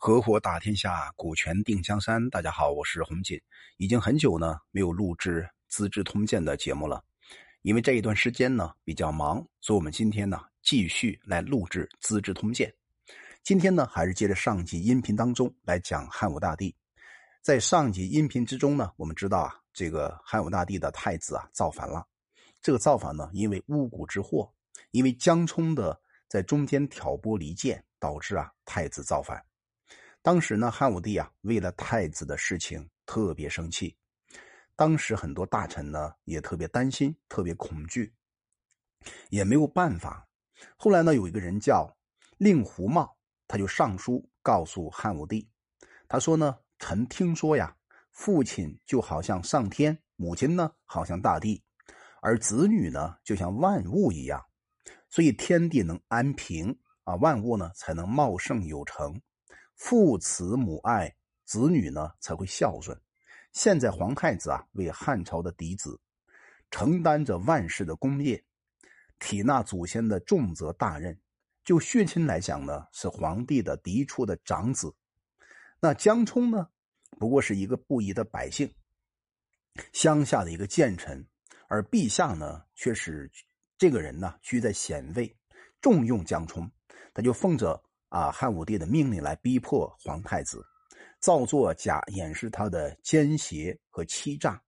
合伙打天下，股权定江山。大家好，我是洪锦，已经很久呢没有录制《资治通鉴》的节目了，因为这一段时间呢比较忙，所以我们今天呢继续来录制《资治通鉴》。今天呢还是接着上集音频当中来讲汉武大帝。在上集音频之中呢，我们知道啊，这个汉武大帝的太子啊造反了。这个造反呢，因为巫蛊之祸，因为江充的在中间挑拨离间，导致啊太子造反。当时呢，汉武帝啊，为了太子的事情特别生气。当时很多大臣呢，也特别担心，特别恐惧，也没有办法。后来呢，有一个人叫令狐茂，他就上书告诉汉武帝，他说呢：“臣听说呀，父亲就好像上天，母亲呢好像大地，而子女呢就像万物一样，所以天地能安平啊，万物呢才能茂盛有成。”父慈母爱，子女呢才会孝顺。现在皇太子啊，为汉朝的嫡子，承担着万世的功业，体纳祖先的重责大任。就血亲来讲呢，是皇帝的嫡出的长子。那江充呢，不过是一个布衣的百姓，乡下的一个谏臣，而陛下呢，却是这个人呢，居在显位，重用江充，他就奉着。啊！汉武帝的命令来逼迫皇太子，造作假掩饰他的奸邪和欺诈。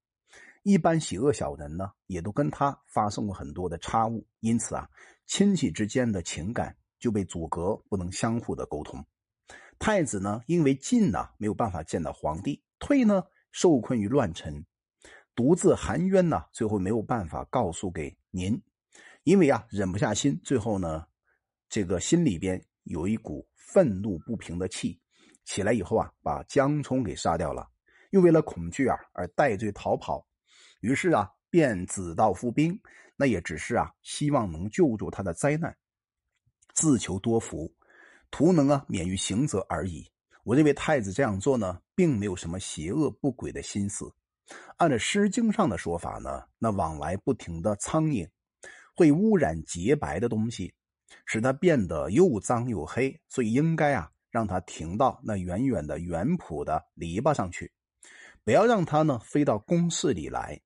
一般邪恶小人呢，也都跟他发生过很多的差误，因此啊，亲戚之间的情感就被阻隔，不能相互的沟通。太子呢，因为进呢没有办法见到皇帝，退呢受困于乱臣，独自含冤呢，最后没有办法告诉给您，因为啊忍不下心，最后呢，这个心里边。有一股愤怒不平的气起来以后啊，把江充给杀掉了，又为了恐惧啊而戴罪逃跑，于是啊便子道复兵，那也只是啊希望能救助他的灾难，自求多福，图能啊免于刑责而已。我认为太子这样做呢，并没有什么邪恶不轨的心思。按照《诗经》上的说法呢，那往来不停的苍蝇会污染洁白的东西。使它变得又脏又黑，所以应该啊让它停到那远远的原圃的篱笆上去，不要让它呢飞到宫室里来。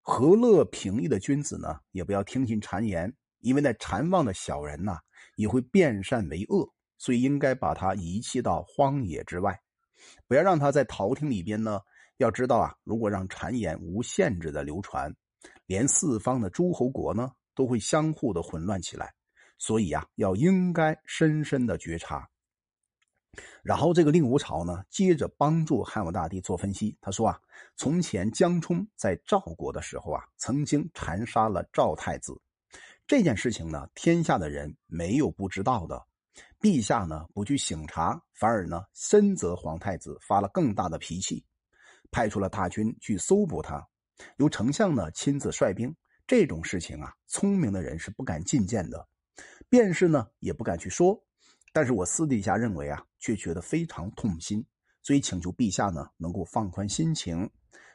和乐平易的君子呢，也不要听信谗言，因为那谗妄的小人呐，也会变善为恶，所以应该把它遗弃到荒野之外，不要让它在朝廷里边呢。要知道啊，如果让谗言无限制的流传，连四方的诸侯国呢都会相互的混乱起来。所以啊，要应该深深的觉察。然后这个令狐潮呢，接着帮助汉武大帝做分析。他说啊，从前江充在赵国的时候啊，曾经残杀了赵太子。这件事情呢，天下的人没有不知道的。陛下呢，不去省察，反而呢，深责皇太子发了更大的脾气，派出了大军去搜捕他。由丞相呢亲自率兵。这种事情啊，聪明的人是不敢进谏的。便是呢，也不敢去说，但是我私底下认为啊，却觉得非常痛心，所以请求陛下呢，能够放宽心情，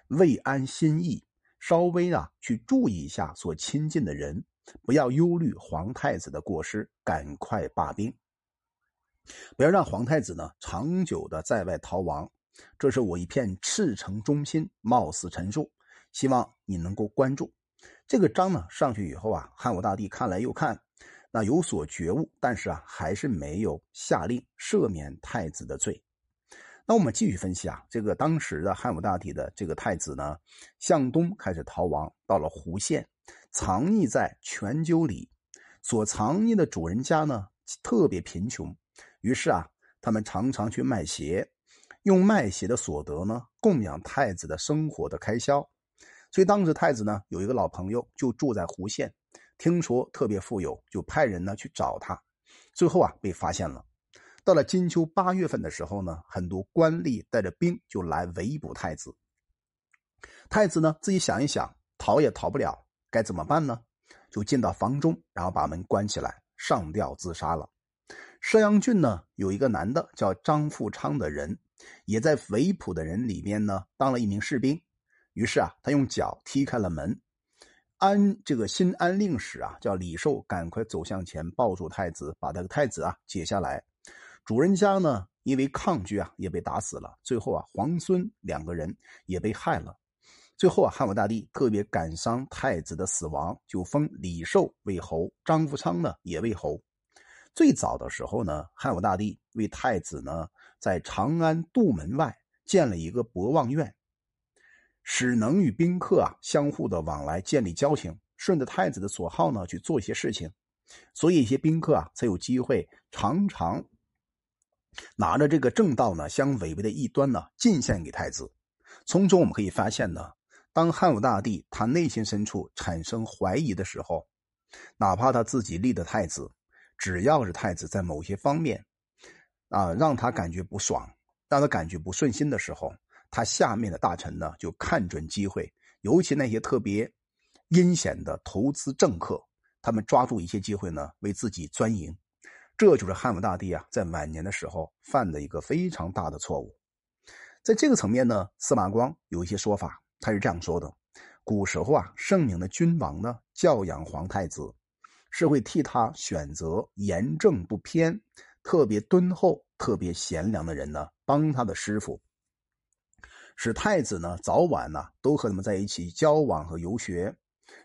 慰安心意，稍微啊去注意一下所亲近的人，不要忧虑皇太子的过失，赶快罢兵，不要让皇太子呢长久的在外逃亡，这是我一片赤诚忠心，冒死陈述，希望你能够关注这个章呢上去以后啊，汉武大帝看来又看。那有所觉悟，但是啊，还是没有下令赦免太子的罪。那我们继续分析啊，这个当时的汉武大帝的这个太子呢，向东开始逃亡，到了湖县，藏匿在泉鸠里。所藏匿的主人家呢，特别贫穷，于是啊，他们常常去卖鞋，用卖鞋的所得呢，供养太子的生活的开销。所以当时太子呢，有一个老朋友，就住在湖县。听说特别富有，就派人呢去找他，最后啊被发现了。到了金秋八月份的时候呢，很多官吏带着兵就来围捕太子。太子呢自己想一想，逃也逃不了，该怎么办呢？就进到房中，然后把门关起来，上吊自杀了。射阳郡呢有一个男的叫张富昌的人，也在围捕的人里边呢当了一名士兵，于是啊他用脚踢开了门。安这个新安令史啊，叫李寿，赶快走向前抱住太子，把这个太子啊解下来，主人家呢，因为抗拒啊，也被打死了。最后啊，皇孙两个人也被害了。最后啊，汉武大帝特别感伤太子的死亡，就封李寿为侯，张福昌呢也为侯。最早的时候呢，汉武大帝为太子呢，在长安杜门外建了一个博望院，使能与宾客啊相互的往来，建立交情，顺着太子的所好呢去做一些事情。所以一些宾客啊，才有机会常常拿着这个正道呢相违背的异端呢进献给太子。从中我们可以发现呢，当汉武大帝他内心深处产生怀疑的时候，哪怕他自己立的太子，只要是太子在某些方面啊让他感觉不爽，让他感觉不顺心的时候，他下面的大臣呢就看准机会，尤其那些特别阴险的投资政客。他们抓住一些机会呢，为自己钻营，这就是汉武大帝啊在晚年的时候犯的一个非常大的错误。在这个层面呢，司马光有一些说法，他是这样说的：古时候啊，圣明的君王呢，教养皇太子，是会替他选择严正不偏、特别敦厚、特别贤良的人呢，帮他的师傅，使太子呢早晚呢都和他们在一起交往和游学。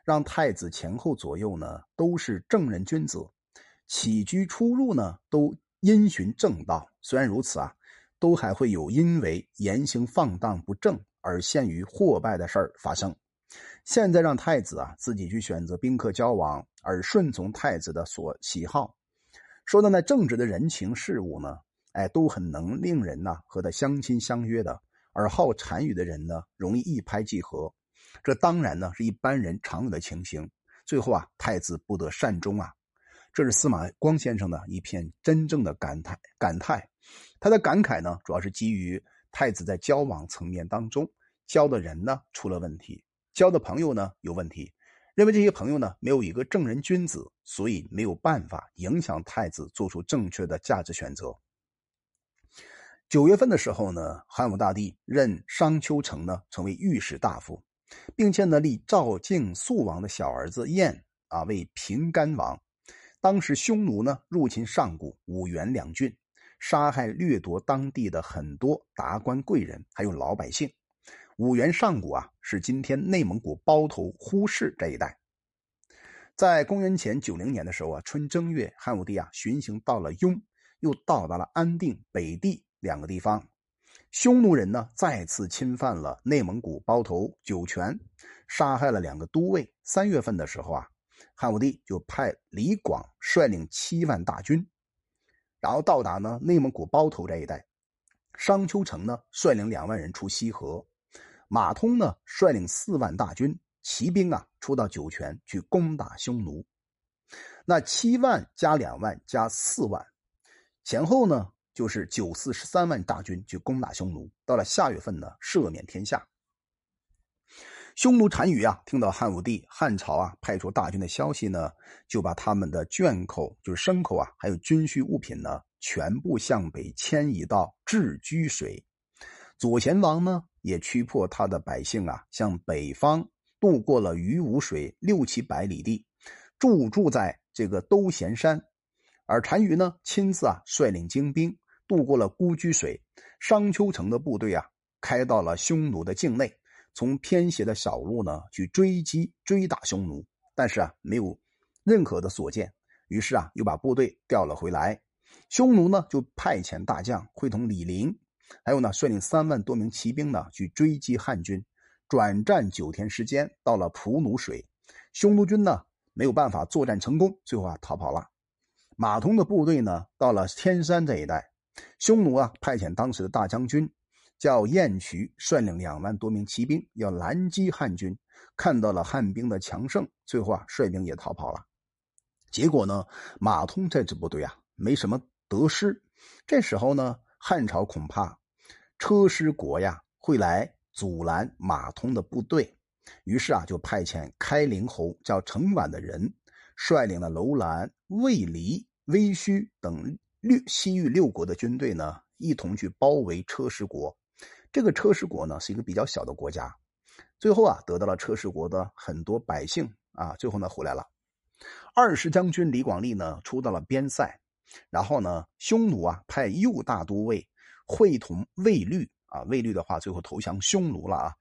让太子前后左右呢都是正人君子，起居出入呢都因循正道。虽然如此啊，都还会有因为言行放荡不正而陷于祸败的事儿发生。现在让太子啊自己去选择宾客交往，而顺从太子的所喜好，说的那正直的人情事物呢，哎，都很能令人呐和他相亲相约的，而好禅语的人呢，容易一拍即合。这当然呢是一般人常有的情形。最后啊，太子不得善终啊，这是司马光先生的一篇真正的感叹。感叹，他的感慨呢，主要是基于太子在交往层面当中交的人呢出了问题，交的朋友呢有问题，认为这些朋友呢没有一个正人君子，所以没有办法影响太子做出正确的价值选择。九月份的时候呢，汉武大帝任商丘成呢成为御史大夫。并且呢，立赵敬肃王的小儿子晏啊为平干王。当时匈奴呢入侵上古、五原两郡，杀害掠夺当地的很多达官贵人，还有老百姓。五原上古啊是今天内蒙古包头呼市这一带。在公元前九零年的时候啊，春正月，汉武帝啊巡行到了雍，又到达了安定、北地两个地方。匈奴人呢再次侵犯了内蒙古包头酒泉，杀害了两个都尉。三月份的时候啊，汉武帝就派李广率领七万大军，然后到达呢内蒙古包头这一带。商丘成呢率领两万人出西河，马通呢率领四万大军骑兵啊出到酒泉去攻打匈奴。那七万加两万加四万，前后呢？就是九四十三万大军去攻打匈奴，到了下月份呢，赦免天下。匈奴单于啊，听到汉武帝汉朝啊派出大军的消息呢，就把他们的圈口，就是牲口啊，还有军需物品呢，全部向北迁移到置居水。左贤王呢，也驱迫他的百姓啊，向北方渡过了鱼武水六七百里地，驻住在这个兜贤山。而单于呢，亲自啊率领精兵。渡过了孤居水，商丘城的部队啊，开到了匈奴的境内，从偏斜的小路呢去追击追打匈奴，但是啊没有任何的所见，于是啊又把部队调了回来。匈奴呢就派遣大将会同李陵，还有呢率领三万多名骑兵呢去追击汉军，转战九天时间，到了蒲奴水，匈奴军呢没有办法作战成功，最后啊逃跑了。马通的部队呢到了天山这一带。匈奴啊，派遣当时的大将军叫晏渠，率领两万多名骑兵要拦击汉军。看到了汉兵的强盛，最后啊，率兵也逃跑了。结果呢，马通这支部队啊，没什么得失。这时候呢，汉朝恐怕车师国呀会来阻拦马通的部队，于是啊，就派遣开陵侯叫程琬的人，率领了楼兰、魏离、微虚等。六西域六国的军队呢，一同去包围车师国。这个车师国呢，是一个比较小的国家。最后啊，得到了车师国的很多百姓啊，最后呢回来了。二十将军李广利呢，出到了边塞，然后呢，匈奴啊派右大都尉会同卫律啊，卫律的话最后投降匈奴了啊，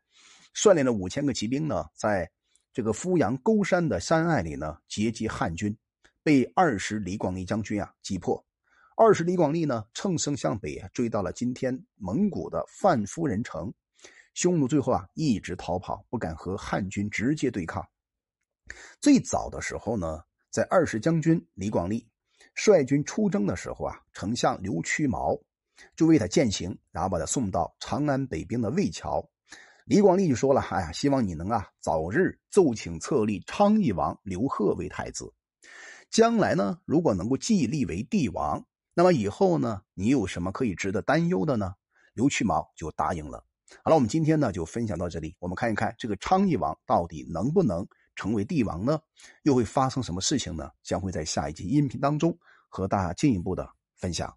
率领了五千个骑兵呢，在这个阜阳沟山的山隘里呢截击汉军，被二十李广利将军啊击破。二十李广利呢乘胜向北追到了今天蒙古的范夫人城，匈奴最后啊一直逃跑，不敢和汉军直接对抗。最早的时候呢，在二十将军李广利。率军出征的时候啊，丞相刘屈毛就为他饯行，然后把他送到长安北边的魏桥。李广利就说了：“哎呀，希望你能啊早日奏请册立昌邑王刘贺为太子。将来呢，如果能够继立为帝王，那么以后呢，你有什么可以值得担忧的呢？”刘曲毛就答应了。好了，我们今天呢就分享到这里。我们看一看这个昌邑王到底能不能？成为帝王呢，又会发生什么事情呢？将会在下一集音频当中和大家进一步的分享。